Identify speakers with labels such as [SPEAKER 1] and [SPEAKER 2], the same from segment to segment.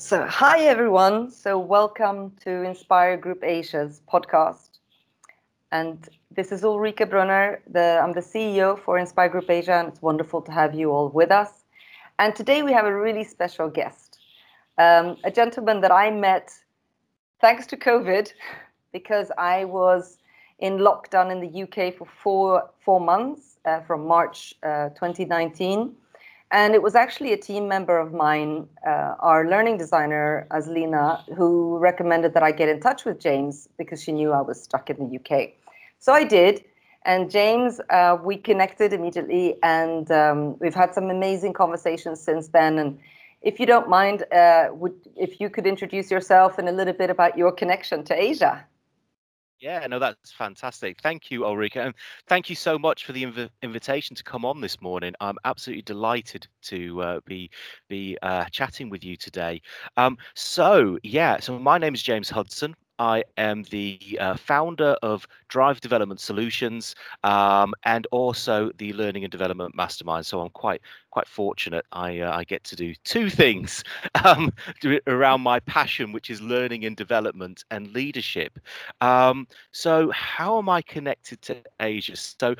[SPEAKER 1] So, hi everyone. So, welcome to Inspire Group Asia's podcast. And this is Ulrika Brunner. The, I'm the CEO for Inspire Group Asia, and it's wonderful to have you all with us. And today we have a really special guest, um, a gentleman that I met thanks to COVID, because I was in lockdown in the UK for four four months uh, from March uh, 2019 and it was actually a team member of mine, uh, our learning designer, Azlina, who recommended that I get in touch with James because she knew I was stuck in the UK. So I did. And James, uh, we connected immediately, and um, we've had some amazing conversations since then. And if you don't mind, uh, would if you could introduce yourself and a little bit about your connection to Asia.
[SPEAKER 2] Yeah, no, that's fantastic. Thank you, Ulrika, and thank you so much for the inv- invitation to come on this morning. I'm absolutely delighted to uh, be be uh, chatting with you today. Um, so yeah, so my name is James Hudson. I am the uh, founder of Drive Development Solutions um, and also the Learning and Development Mastermind. So I'm quite quite fortunate. I uh, I get to do two things um, around my passion, which is learning and development and leadership. Um, so how am I connected to Asia? So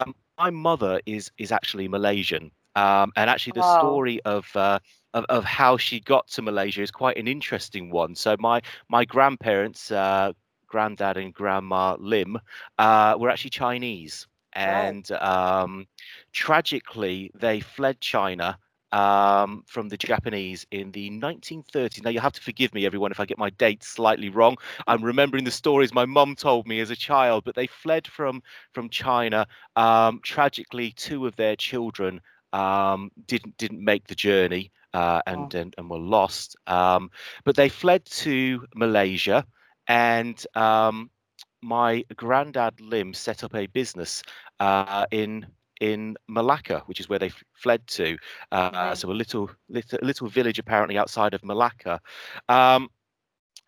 [SPEAKER 2] um, my mother is is actually Malaysian. Um, and actually, the
[SPEAKER 1] Wow.
[SPEAKER 2] story of uh, of, of how she got to Malaysia is quite an interesting one. So my my grandparents, uh, granddad and grandma Lim, uh, were actually Chinese, and um, tragically they fled China. Um, from the Japanese in the 1930s. Now, you have to forgive me, everyone, if I get my dates slightly wrong. I'm remembering the stories my mum told me as a child, but they fled from from China. Um, tragically, two of their children um, didn't didn't make the journey uh,
[SPEAKER 1] Oh,
[SPEAKER 2] and, and and were lost. Um, but they fled to Malaysia, and um, my granddad Lim set up a business uh, in in Malacca, which is where they f- fled to. Uh,
[SPEAKER 1] right.
[SPEAKER 2] so a little, little little village apparently outside of Malacca, um,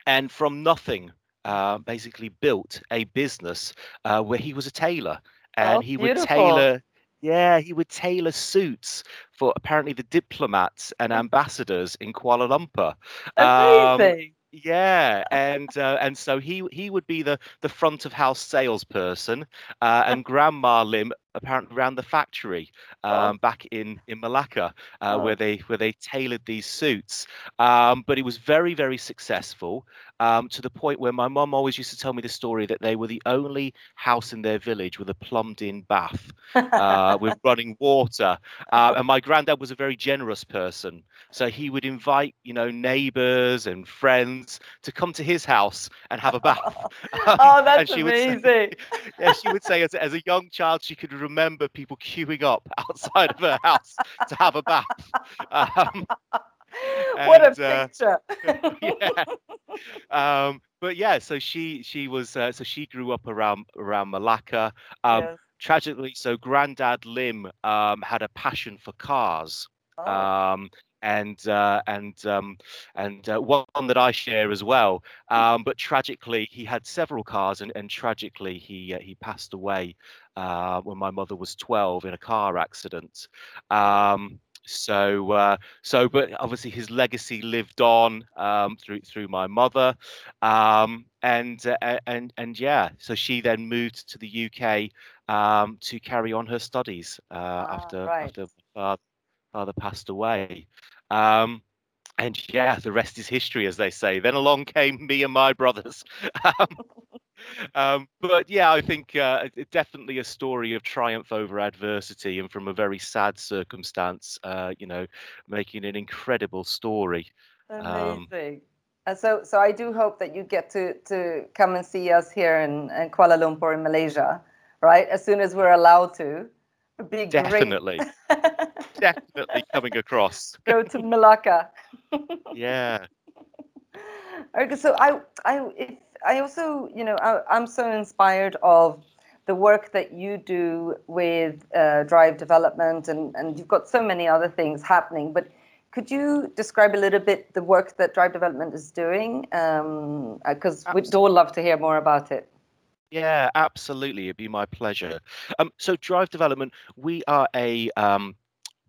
[SPEAKER 2] and from nothing. Uh, basically built a business uh, where he was a tailor
[SPEAKER 1] Oh,
[SPEAKER 2] and he would
[SPEAKER 1] beautiful.
[SPEAKER 2] tailor yeah he would tailor suits for apparently the diplomats and ambassadors in Kuala Lumpur um,
[SPEAKER 1] Amazing.
[SPEAKER 2] yeah and uh, and so he he would be the the front of house salesperson uh, and grandma Lim apparently around the factory
[SPEAKER 1] Oh,
[SPEAKER 2] um, back in in Malacca uh, where
[SPEAKER 1] oh.
[SPEAKER 2] they where they tailored these suits um, but it was very very successful um, to the point where my mum always used to tell me the story that they were the only house in their village with a plumbed in bath uh, with running water. Uh, and my granddad was a very generous person. So he would invite, you know, neighbors and friends to come to his house and have a bath.
[SPEAKER 1] Oh,
[SPEAKER 2] and
[SPEAKER 1] that's
[SPEAKER 2] she would say,
[SPEAKER 1] amazing.
[SPEAKER 2] yeah, she would say as, as a young child, she could remember people queuing up outside of her house to have a bath. Um,
[SPEAKER 1] What a
[SPEAKER 2] and uh,
[SPEAKER 1] picture.
[SPEAKER 2] yeah, um, but yeah, so she she was uh, so she grew up around around Malacca. Um,
[SPEAKER 1] Yes.
[SPEAKER 2] tragically, so Granddad Lim um, had a passion for cars.
[SPEAKER 1] Oh,
[SPEAKER 2] Um, and uh, and um, and uh, one that I share as well. Um, but tragically, he had several cars, and, and tragically, he uh, he passed away uh, when my mother was 12 in a car accident. Um, so uh, so, but obviously his legacy lived on um, through through my mother, um, and uh, and and yeah. So she then moved to the UK um, to carry on her studies uh,
[SPEAKER 1] ah,
[SPEAKER 2] after
[SPEAKER 1] right.
[SPEAKER 2] after father, passed away. Um, and yeah, the rest is history, as they say. Then along came me and my brothers. Um, but yeah, I think uh, definitely a story of triumph over adversity, and from a very sad circumstance, uh, you know, making an incredible story. Um,
[SPEAKER 1] Amazing. And so, so I do hope that you get to to come and see us here in, in Kuala Lumpur in Malaysia, right? As soon as we're allowed to.
[SPEAKER 2] Definitely, definitely coming across.
[SPEAKER 1] Go to Malacca.
[SPEAKER 2] Yeah,
[SPEAKER 1] Okay, so I, I, if, I also, you know, I, I'm so inspired of the work that you do with uh, Drive Development, and and you've got so many other things happening. But could you describe a little bit the work that Drive Development is doing? Because we'd all love to hear more about it.
[SPEAKER 2] Yeah, absolutely. It'd be my pleasure. Um, so Drive Development, we are a um,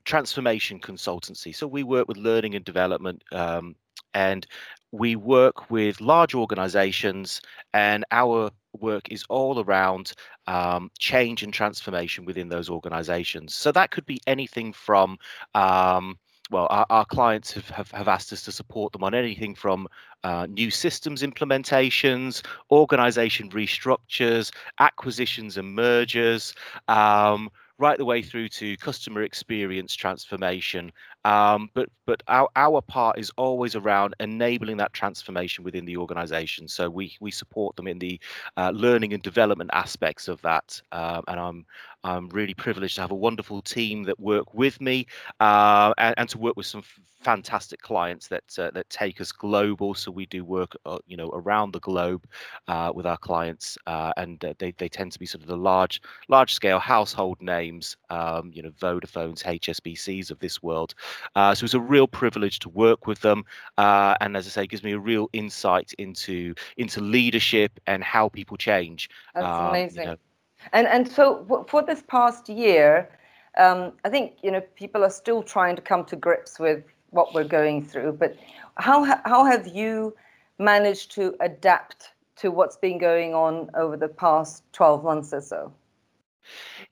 [SPEAKER 2] transformation consultancy. So we work with learning and development um, and we work with large organizations and our work is all around um, change and transformation within those organizations so that could be anything from um, well, our, our clients have, have, have, asked us to support them on anything from uh, new systems implementations, organization restructures, acquisitions and mergers, um, right the way through to customer experience transformation. Um, but but our, our part is always around enabling that transformation within the organization. So we we support them in the uh, learning and development aspects of that. Um, and I'm I'm really privileged to have a wonderful team that work with me uh, and, and, to work with some fantastic clients that uh, that take us global. So we do work, uh, you know, around the globe uh, with our clients, uh, and uh, they they tend to be sort of the large large scale household names, um, you know, Vodafones, HSBCs of this world. so it's a real privilege to work with them, and as I say, it gives me a real insight into into leadership and how people change.
[SPEAKER 1] That's um, amazing. You know, and and so for this past year, um, I think you know people are still trying to come to grips with what we're going through. But how how have you managed to adapt to what's been going on over the past twelve months or so?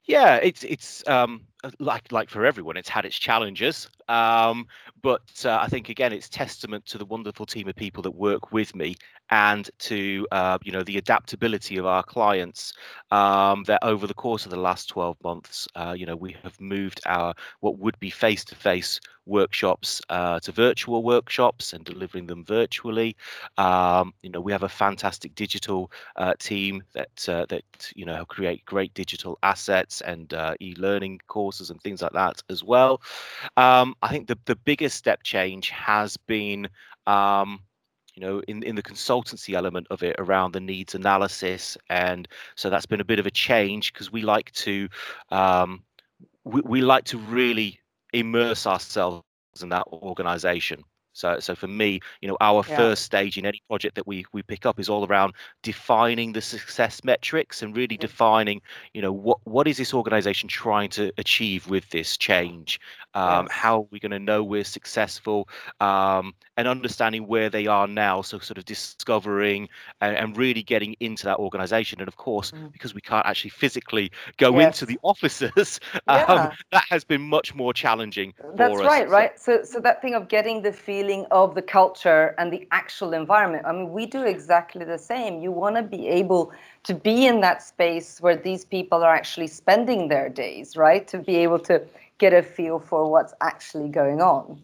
[SPEAKER 2] Yeah, it's it's um, like like for everyone, it's had its challenges. Um, but uh, I think again, it's testament to the wonderful team of people that work with me and to uh, you know the adaptability of our clients. Um, that over the course of the last 12 months, uh, you know, we have moved our what would be face-to-face workshops uh, to virtual workshops and delivering them virtually. Um, you know, we have a fantastic digital uh, team that uh, that you know create great digital assets and uh, e-learning courses and things like that as well. Um, I think the the biggest step change has been um, you know in in the consultancy element of it around the needs analysis and so that's been a bit of a change because we like to um, we, we like to really immerse ourselves in that organization so, so for me, you know, our yeah. first stage in any project that we we pick up is all around defining the success metrics and really defining, you know, what what is this organization trying to achieve with this change? Um, yes. How are we going to know we're successful? Um, and understanding where they are now. So, sort of discovering and, and really getting into that organization. And of course, mm. because we can't actually physically go yes. into the offices, um, yeah. that has been much more challenging.
[SPEAKER 1] That's right, right. So, so that thing of getting the feeling feeling of the culture and the actual environment. I mean, we do exactly the same. You want to be able to be in that space where these people are actually spending their days, right? To be able to get a feel for what's actually going on.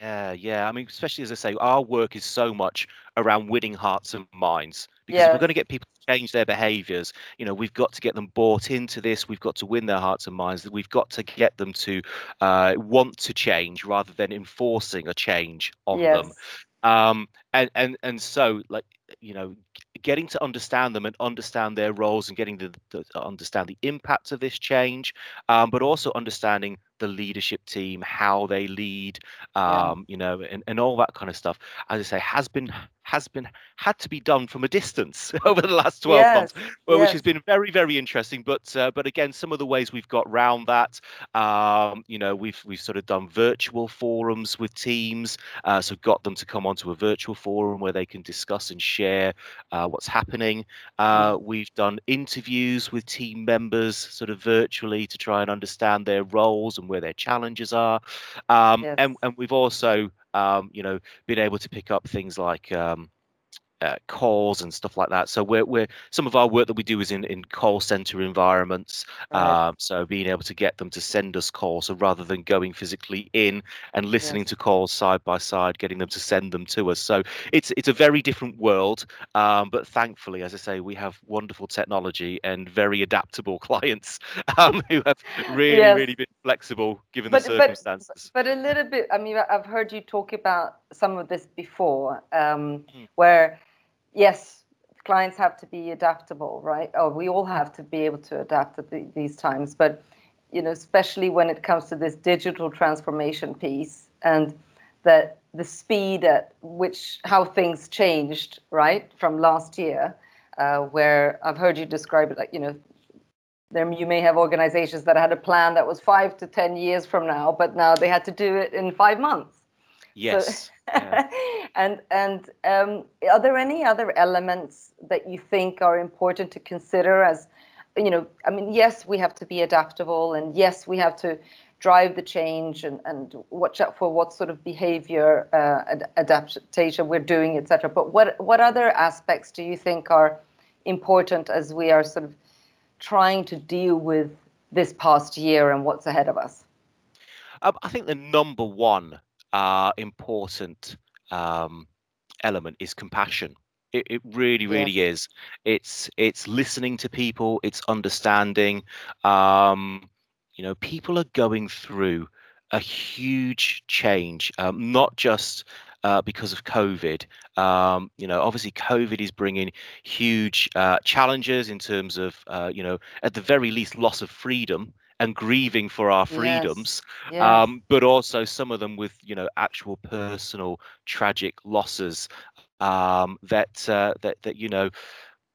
[SPEAKER 2] Yeah, yeah. I mean, especially as I say, our work is so much around winning hearts and minds because yeah. we're going to get people change their behaviors. You know, we've got to get them bought into this. We've got to win their hearts and minds. We've got to get them to uh, want to change rather than enforcing a change on yes. them. Um, and and and so like you know getting to understand them and understand their roles and getting to, to understand the impact of this change, um, but also understanding the leadership team, how they lead, um, yeah. you know, and, and all that kind of stuff, as I say, has been has been had to be done from a distance over the last 12 yes. months, well, yes. which has been very, very interesting. But uh, but again, some of the ways we've got round that, um, you know, we've we've sort of done virtual forums with teams, uh, so got them to come onto a virtual forum where they can discuss and share uh, what's happening. Uh, we've done interviews with team members, sort of virtually, to try and understand their roles and and where their challenges are. Um, yes. and, and we've also, um, you know, been able to pick up things like um, uh, calls and stuff like that. So we're, we're some of our work that we do is in in call center environments. Right. Um, so being able to get them to send us calls, so rather than going physically in and listening yes. to calls side by side, getting them to send them to us. So it's it's a very different world. Um, but thankfully, as I say, we have wonderful technology and very adaptable clients um, who have really yes. really been flexible given but, the circumstances.
[SPEAKER 1] But, but, a little bit. I mean, I've heard you talk about some of this before, um, hmm. where yes, clients have to be adaptable, right? Or we all have to be able to adapt at the, these times. But you know, especially when it comes to this digital transformation piece and that the speed at which how things changed, right, from last year, uh, where I've heard you describe it like you know. There, you may have organizations that had a plan that was five to ten years from now, but now they had to do it in five months.
[SPEAKER 2] Yes.
[SPEAKER 1] So, yeah. and and um, are there any other elements that you think are important to consider as, you know, I mean, yes, we have to be adaptable, and yes, we have to drive the change and, and watch out for what sort of behavior uh, ad- adaptation we're doing, etc. But what what other aspects do you think are important as we are sort of trying to deal with this past year and what's ahead of us?
[SPEAKER 2] Um, I think the number one uh, important um, element is compassion. It, it really, really yes. is. It's it's listening to people. It's understanding. Um, you know, people are going through a huge change, um, not just uh, because of COVID. Um, you know, obviously, COVID is bringing huge uh, challenges in terms of, uh, you know, at the very least, loss of freedom and grieving for our freedoms, yes. Yes. Um, but also some of them with, you know, actual personal tragic losses um, that uh, that that you know,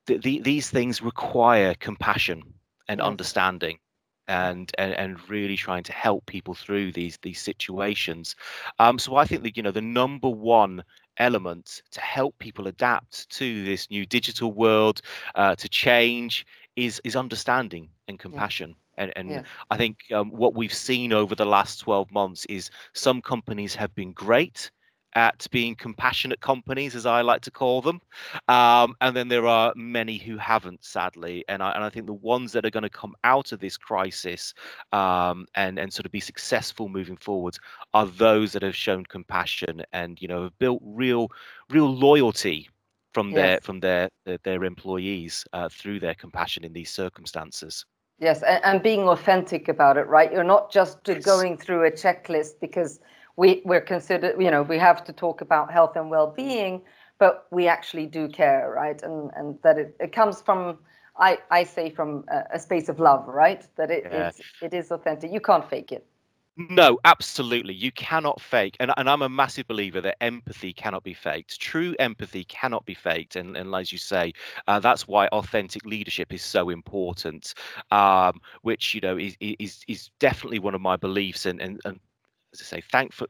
[SPEAKER 2] th- the, these things require compassion and yes. understanding and, and and really trying to help people through these these situations. Um, so I think that you know the number one element to help people adapt to this new digital world, uh, to change, is is understanding and compassion. And, and yeah. I think um, what we've seen over the last 12 months is some companies have been great at being compassionate companies, as I like to call them. Um, and then there are many who haven't, sadly. And I, and I think the ones that are going to come out of this crisis um, and, and sort of be successful moving forward are those that have shown compassion and, you know, have built real, real loyalty from yes. their from their their, their employees uh, through their compassion in these circumstances.
[SPEAKER 1] Yes, and, and being authentic about it, right? You're not just yes. going through a checklist because we we're considered you know we have to talk about health and well-being but we actually do care right and and that it, it comes from i i say from a, a space of love right that it yeah. is it is authentic you can't fake it
[SPEAKER 2] no, absolutely. You cannot fake. And, and I'm a massive believer that empathy cannot be faked. True empathy cannot be faked. And, and as you say, uh, that's why authentic leadership is so important, um, which, you know, is, is, is definitely one of my beliefs. And, and, and as I say, thankful.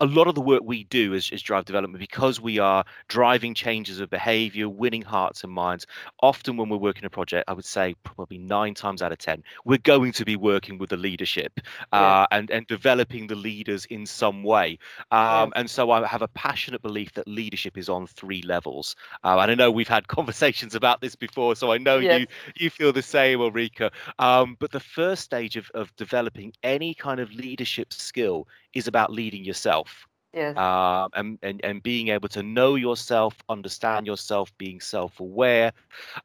[SPEAKER 2] A lot of the work we do as, as drive development because we are driving changes of behavior winning hearts and minds. Often when we're working a project i would say probably nine times out of ten we're going to be working with the leadership uh, and and developing the leaders in some way. Um, and so i have a passionate belief that leadership is on three levels. Uh, and i know we've had conversations about this before so i know yes. you you feel the same ulrika. Um, but the first stage of, of developing any kind of leadership skill is about leading yourself.
[SPEAKER 1] Yes. Uh,
[SPEAKER 2] and, and and being able to know yourself, understand yourself, being self-aware,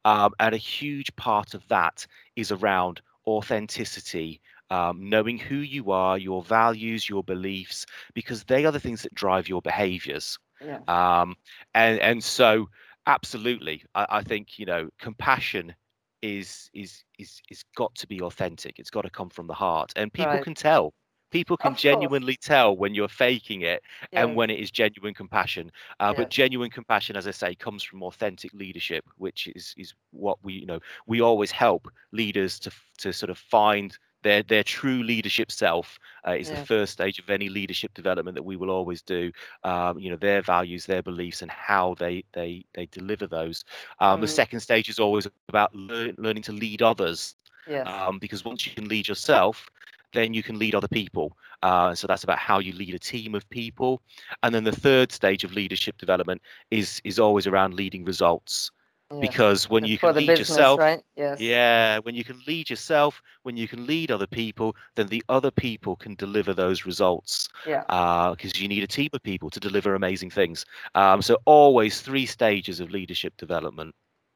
[SPEAKER 2] um, and a huge part of that is around authenticity, um, knowing who you are, your values, your beliefs, because they are the things that drive your behaviors.
[SPEAKER 1] Yeah.
[SPEAKER 2] Um, and and so absolutely, I, I think you know compassion is is is is got to be authentic. It's got to come from the heart, and people right. can tell people can genuinely tell when you're faking it yeah. and when it is genuine compassion uh, yeah. but genuine compassion as i say comes from authentic leadership which is is what we you know we always help leaders to to sort of find their their true leadership self uh, is yeah. the first stage of any leadership development that we will always do um, you know their values their beliefs and how they they they deliver those um, mm. the second stage is always about learning to lead others
[SPEAKER 1] yes.
[SPEAKER 2] um, because once you can lead yourself then you can lead other people. Uh, so that's about how you lead a team of people. And then the third stage of leadership development is is always around leading results. Yeah. Because when you can lead business, yourself,
[SPEAKER 1] right? yes.
[SPEAKER 2] yeah, when you can lead yourself, when you can lead other people, then the other people can deliver those results.
[SPEAKER 1] Yeah.
[SPEAKER 2] Because uh, you need a team of people to deliver amazing things. Um, so always three stages of leadership development.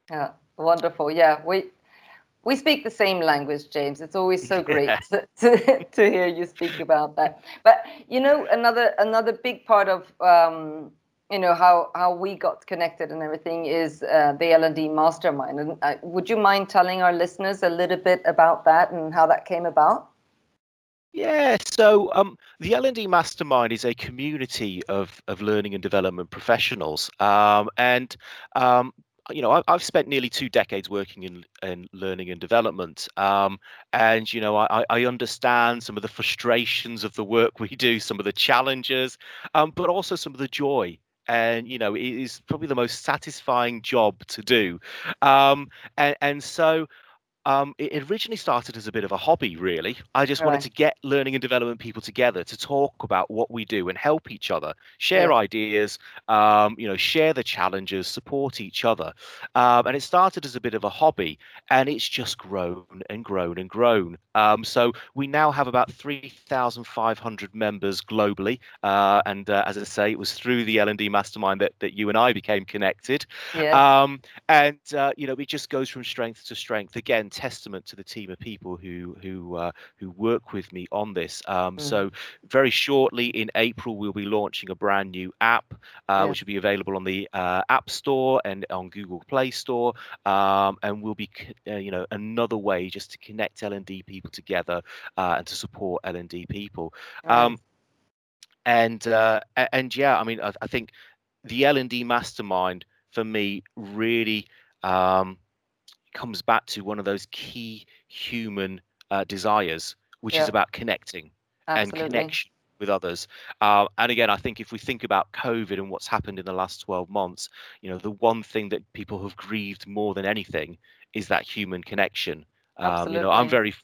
[SPEAKER 1] Yeah, wonderful. Yeah, we we speak the same language, James. It's always so great to, to, to, hear you speak about that. But you know, another another big part of um, you know how how we got connected and everything is uh, the L and D Mastermind. And uh, would you mind telling our listeners a little bit about that and how that came about?
[SPEAKER 2] Yeah, so um, the L&D Mastermind is a community of, of learning and development professionals. Um, and um, you know, I, have spent nearly two decades working in, in learning and development, um, and you know, I, I, understand some of the frustrations of the work we do, some of the challenges, um, but also some of the joy. And you know, it is probably the most satisfying job to do, um, and and so um, it originally started as a bit of a hobby, really. I just wanted to get learning and development people together to talk about what we do and help each other, share
[SPEAKER 1] Yeah.
[SPEAKER 2] ideas, um, you know, share the challenges, support each other. Um, and it started as a bit of a hobby, and it's just grown and grown and grown. Um, so we now have about 3,500 members globally. Uh, and uh, as I say, it was through the L&D Mastermind that, that you and I became connected.
[SPEAKER 1] Yes.
[SPEAKER 2] Um, and uh, you know, it just goes from strength to strength. Again, testament to the team of people who who uh, who work with me on this. Um,
[SPEAKER 1] Mm.
[SPEAKER 2] So very shortly in April, we'll be launching a brand new app, uh,
[SPEAKER 1] Yeah.
[SPEAKER 2] which will be available on the uh, App Store and on Google Play Store, um, and will be uh, you know another way just to connect L and D people together uh, and to support L and D people.
[SPEAKER 1] Right.
[SPEAKER 2] Um, and uh, and yeah, I mean, I, I think the L and D mastermind for me really um, comes back to one of those key human uh, desires, which is about connecting and connection with others. Uh, and again, I think if we think about COVID and what's happened in the last 12 months, you know, the one thing that people have grieved more than anything is that human connection. Um, you know, I'm very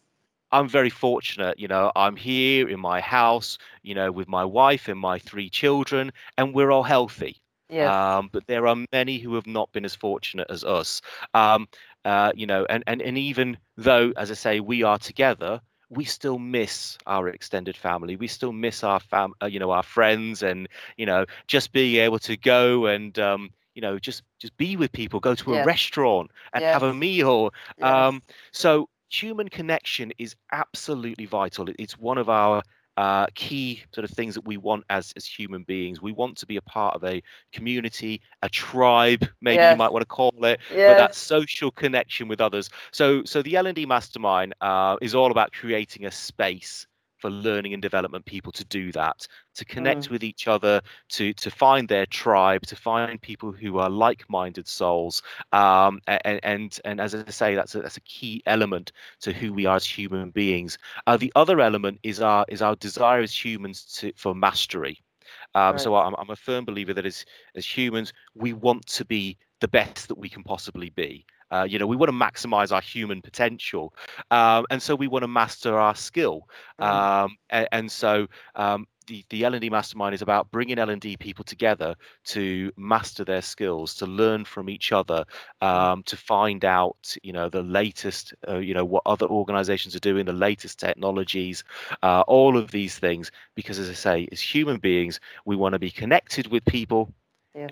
[SPEAKER 2] I'm very fortunate, you know, I'm here in my house, you know, with my wife and my three children, and we're all healthy.
[SPEAKER 1] Yes.
[SPEAKER 2] Um, but there are many who have not been as fortunate as us. Um, uh, you know, and, and and even though, as I say, we are together, we still miss our extended family. We still miss our fam, uh, you know, our friends, and you know, just being able to go and um, you know, just just be with people, go to a
[SPEAKER 1] Yes.
[SPEAKER 2] restaurant and have a meal. Um, so human connection is absolutely vital. It's one of our uh, key sort of things that we want as as human beings. We want to be a part of a community, a tribe, maybe you might want to call it, but that social connection with others. So so the L and D Mastermind uh, is all about creating a space for learning and development people to do that, to connect
[SPEAKER 1] Mm.
[SPEAKER 2] with each other, to to find their tribe, to find people who are like-minded souls, um, and and and as I say, that's a, that's a key element to who we are as human beings. Uh, the other element is our is our desire as humans to for mastery. Um, so I'm, I'm a firm believer that as as humans, we want to be the best that we can possibly be. Uh, you know, we want to maximize our human potential, um, and so we want to master our skill.
[SPEAKER 1] Mm.
[SPEAKER 2] Um, and, and so um, the the L and D Mastermind is about bringing L and D people together to master their skills, to learn from each other,
[SPEAKER 1] Mm.
[SPEAKER 2] um, to find out, you know, the latest, uh, you know, what other organizations are doing, the latest technologies, uh, all of these things. Because as I say, as human beings, we want to be connected with people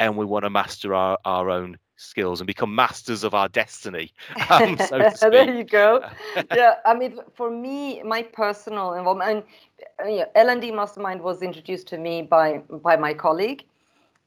[SPEAKER 2] and we want to master our, our own skills and become masters of our destiny, um, so
[SPEAKER 1] there you go. yeah, I mean, for me, my personal involvement, and uh, yeah, L&D Mastermind was introduced to me by by my colleague,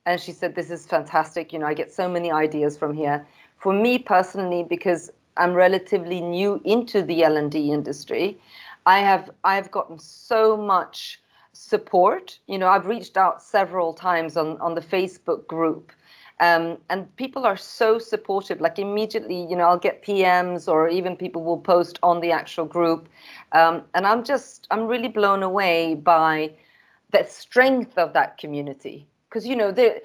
[SPEAKER 1] and she said, "This is fantastic. You know, I get so many ideas from here." For me personally, because I'm relatively new into the L&D industry, I have I've gotten so much support. You know, I've reached out several times on on the Facebook group um, and people are so supportive like immediately you know i'll get pms or even people will post on the actual group. Um, and i'm just i'm really blown away by the strength of that community. Because you know there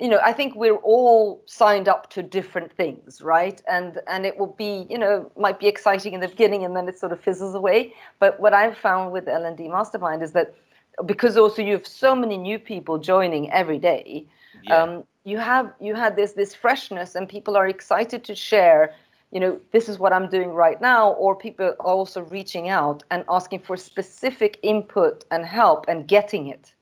[SPEAKER 1] you know i think we're all signed up to different things right? And and it will be you know might be exciting in the beginning and then it sort of fizzles away. But what i've found with l&d mastermind is that because also you have so many new people joining every day
[SPEAKER 2] Yeah.
[SPEAKER 1] um, you have you had this this freshness and people are excited to share you know this is what i'm doing right now or people are also reaching out and asking for specific input and help and getting it.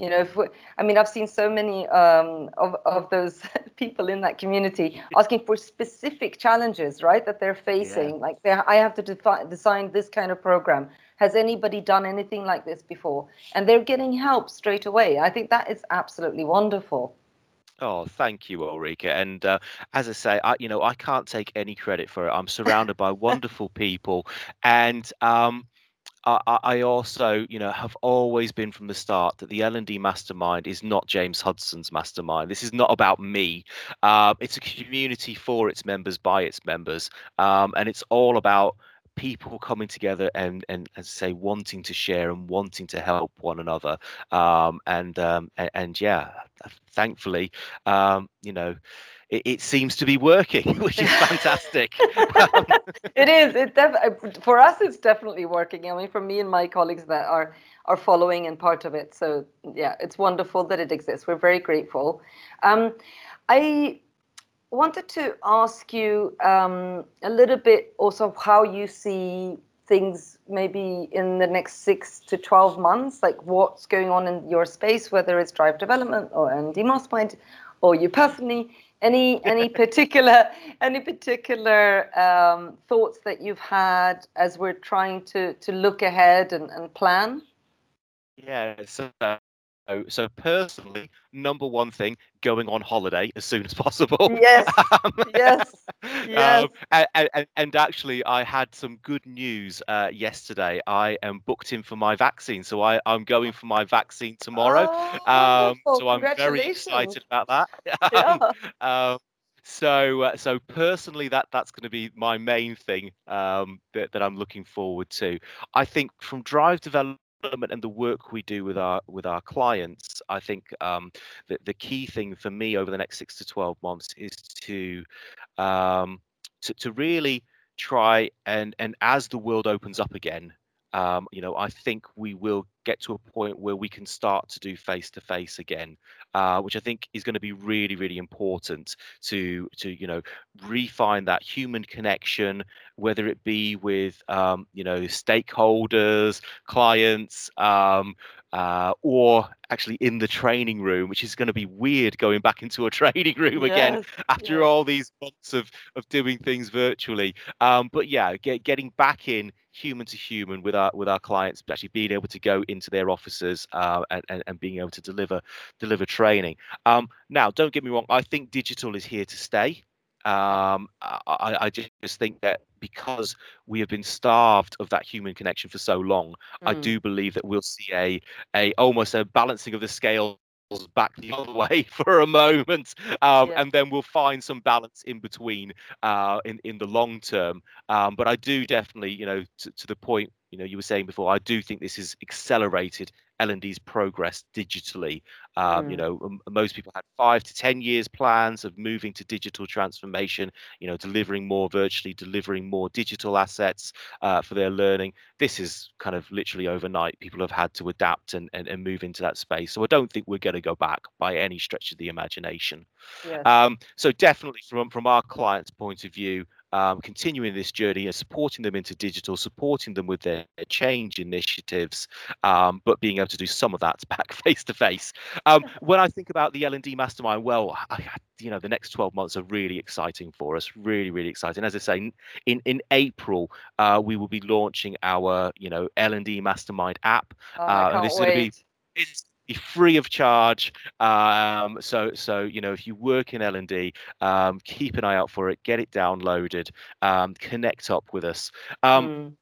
[SPEAKER 1] You know if we, i mean i've seen so many um, of, of those people in that community asking for specific challenges right that they're facing. Like they i have to defi- design this kind of program. Has anybody done anything like this before? And they're getting help straight away. I think that is absolutely wonderful
[SPEAKER 2] Oh, thank you, Ulrika. And uh, as I say, I, you know, I can't take any credit for it. I'm surrounded by wonderful people, and um, I, I also, you know, have always been from the start that the L and D mastermind is not James Hudson's mastermind. This is not about me. Uh, it's a community for its members by its members, um, and it's all about people coming together and and say wanting to share and wanting to help one another um and um and, and yeah thankfully um you know it, it seems to be working which is fantastic.
[SPEAKER 1] It is. It def- for us it's definitely working i mean for me and my colleagues that are are following and part of it. So yeah it's wonderful that it exists. We're very grateful. Um i wanted to ask you um, a little bit also how you see things maybe in the next six to 12 months, like what's going on in your space, whether it's drive development or L&D Mastermind or you personally, any any particular any particular um, thoughts that you've had as we're trying to to look ahead and, and plan?
[SPEAKER 2] Yeah, so so, so personally, number one thing, going on holiday as soon as possible.
[SPEAKER 1] Yes. um, yes. Yes.
[SPEAKER 2] Um, and, and, and, actually, I had some good news uh, yesterday. I am booked in for my vaccine, so I, I'm going for my vaccine tomorrow.
[SPEAKER 1] Oh, um,
[SPEAKER 2] so I'm very excited about that.
[SPEAKER 1] Yeah.
[SPEAKER 2] Um, so uh, so personally that that's going to be my main thing um, that, that i'm looking forward to i think from drive development development and the work we do with our with our clients, I think um, the, the key thing for me over the next six to twelve months is to um, to, to really try and and as the world opens up again, um, you know, I think we will get to a point where we can start to do face to face again, uh, which I think is going to be really, really important to to you know refine that human connection, whether it be with um, you know stakeholders, clients, um, uh, or actually in the training room, which is going to be weird going back into a training room yes, again after yes. all these months of of doing things virtually. Um, but yeah, get, getting back in human to human with our with our clients, actually being able to go into their offices uh, and, and being able to deliver deliver training. Um, now, don't get me wrong, I think digital is here to stay. Um, I, I, just think that because we have been starved of that human connection for so long, mm. I do believe that we'll see a a almost a balancing of the scale back the other way for a moment, um, yeah. and then we'll find some balance in between uh, in in the long term. Um, but I do definitely, you know, to, to the point you know you were saying before, I do think this is accelerated L&D's progress digitally. Um, mm. You know, most people had five to ten years plans of moving to digital transformation. You know, delivering more virtually, delivering more digital assets uh, for their learning. This is kind of literally overnight. People have had to adapt and, and, and move into that space. So I don't think we're going to go back by any stretch of the imagination. Yes. Um, so definitely from from our clients' point of view, um, continuing this journey and supporting them into digital, supporting them with their change initiatives, um, but being able to do some of that back face to face. When I think about the L and D Mastermind, well, I, you know, the next 12 months are really exciting for us, really, really exciting. As I say, in in April, uh, we will be launching our, you know, L and D Mastermind app,
[SPEAKER 1] oh, uh, and this is going to be.
[SPEAKER 2] It's, free of charge. Um, so, so you know, if you work in L and D, um, keep an eye out for it. Get it downloaded. Um, connect up with us. Mm.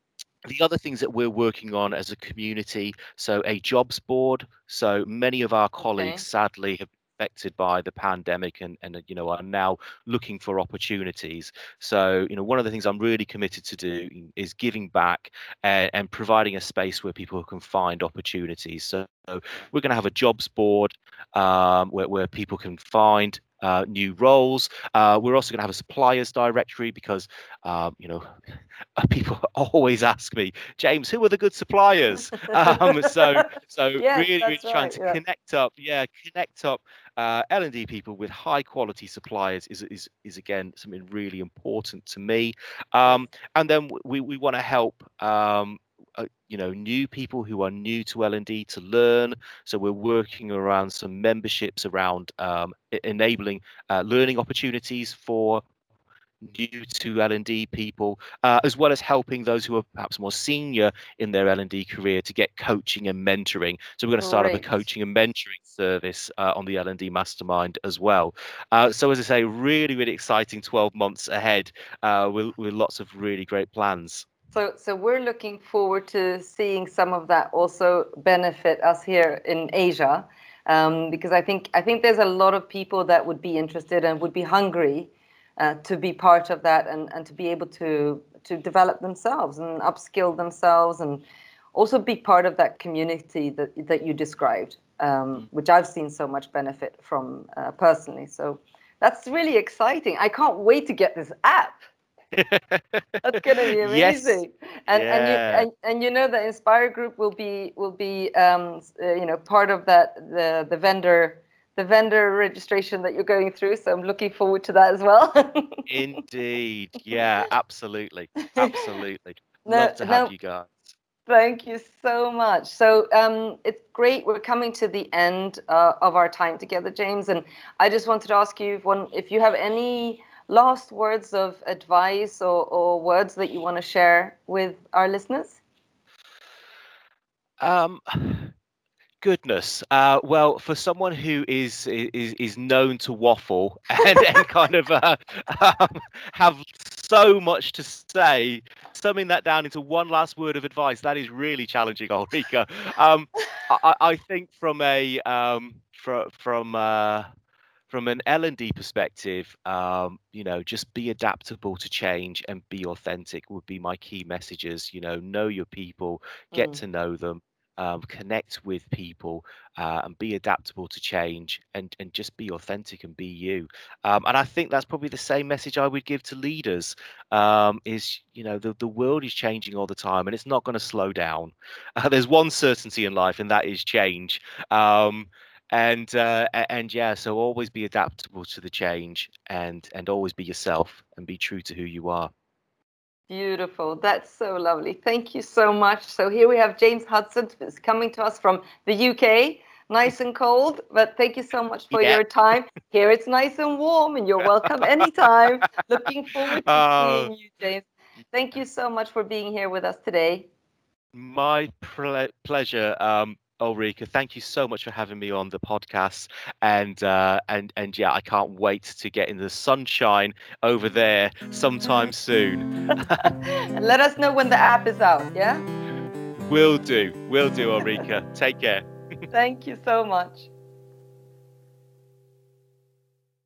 [SPEAKER 2] The other things that we're working on as a community, so a jobs board. So many of our colleagues, okay. sadly, have affected by the pandemic and and you know are now looking for opportunities. So you know one of the things i'm really committed to do is giving back and, and providing a space where people can find opportunities. So we're going to have a jobs board um, where, where people can find uh, new roles. Uh, we're also going to have a suppliers directory because, um, you know, people always ask me, James, who are the good suppliers? um, so, so yes, really, really trying to yeah. connect up, yeah, connect up uh, L&D people with high quality suppliers is, is, is again, something really important to me. Um, and then we, we want to help um, uh, you know new people who are new to L&D to learn. So we're working around some memberships around um, enabling uh, learning opportunities for new to L&D people, uh, as well as helping those who are perhaps more senior in their L&D career to get coaching and mentoring. So we're going to start Great. up a coaching and mentoring service uh, on the L&D Mastermind as well. Uh, so as I say, really, really exciting 12 months ahead uh, with, with lots of really great plans.
[SPEAKER 1] So, so we're looking forward to seeing some of that also benefit us here in Asia, um, because I think I think there's a lot of people that would be interested and would be hungry uh, to be part of that and, and to be able to to develop themselves and upskill themselves and also be part of that community that that you described, um, mm. which I've seen so much benefit from uh, personally. So that's really exciting. I can't wait to get this app. That's gonna be amazing. Yes. And yeah. and you and, and you know the Inspire Group will be will be um, uh, you know part of that the the vendor the vendor registration that you're going through. So I'm looking forward to that as well.
[SPEAKER 2] Indeed, yeah, absolutely, absolutely. No, Love to have no, you guys.
[SPEAKER 1] Thank you so much. So um, it's great. We're coming to the end uh, of our time together, James, and I just wanted to ask you if, one, if you have any last words of advice or, or words that you want to share with our listeners?
[SPEAKER 2] Um, goodness. Uh, well, for someone who is is is known to waffle and, and kind of uh, um, have so much to say, summing that down into one last word of advice, that is really challenging, Ulrika. Um, I, I, think from a um, from from uh, from an L&D perspective, um, you know, just be adaptable to change and be authentic would be my key messages. You know, know your people, get mm. to know them, um, connect with people, uh, and be adaptable to change, and and just be authentic and be you. Um, and I think that's probably the same message I would give to leaders. Um, is you know the the world is changing all the time, and it's not going to slow down. Uh, there's one certainty in life, and that is change. And uh, and yeah so always be adaptable to the change and and always be yourself and be true to who you are.
[SPEAKER 1] Beautiful. That's so lovely. Thank you so much. So here we have james hudson is coming to us from the uk nice and cold but thank you so much for yeah. your time. Here it's nice and warm and you're welcome anytime. Looking forward to uh, seeing you james. Thank you so much for being here with us today.
[SPEAKER 2] My ple- pleasure. Um, Ulrika, thank you so much for having me on the podcast, and uh, and and yeah, I can't wait to get in the sunshine over there sometime soon.
[SPEAKER 1] and let us know when the app is out. Yeah.
[SPEAKER 2] Will do. Will do, Ulrika. Take care.
[SPEAKER 1] thank you so much.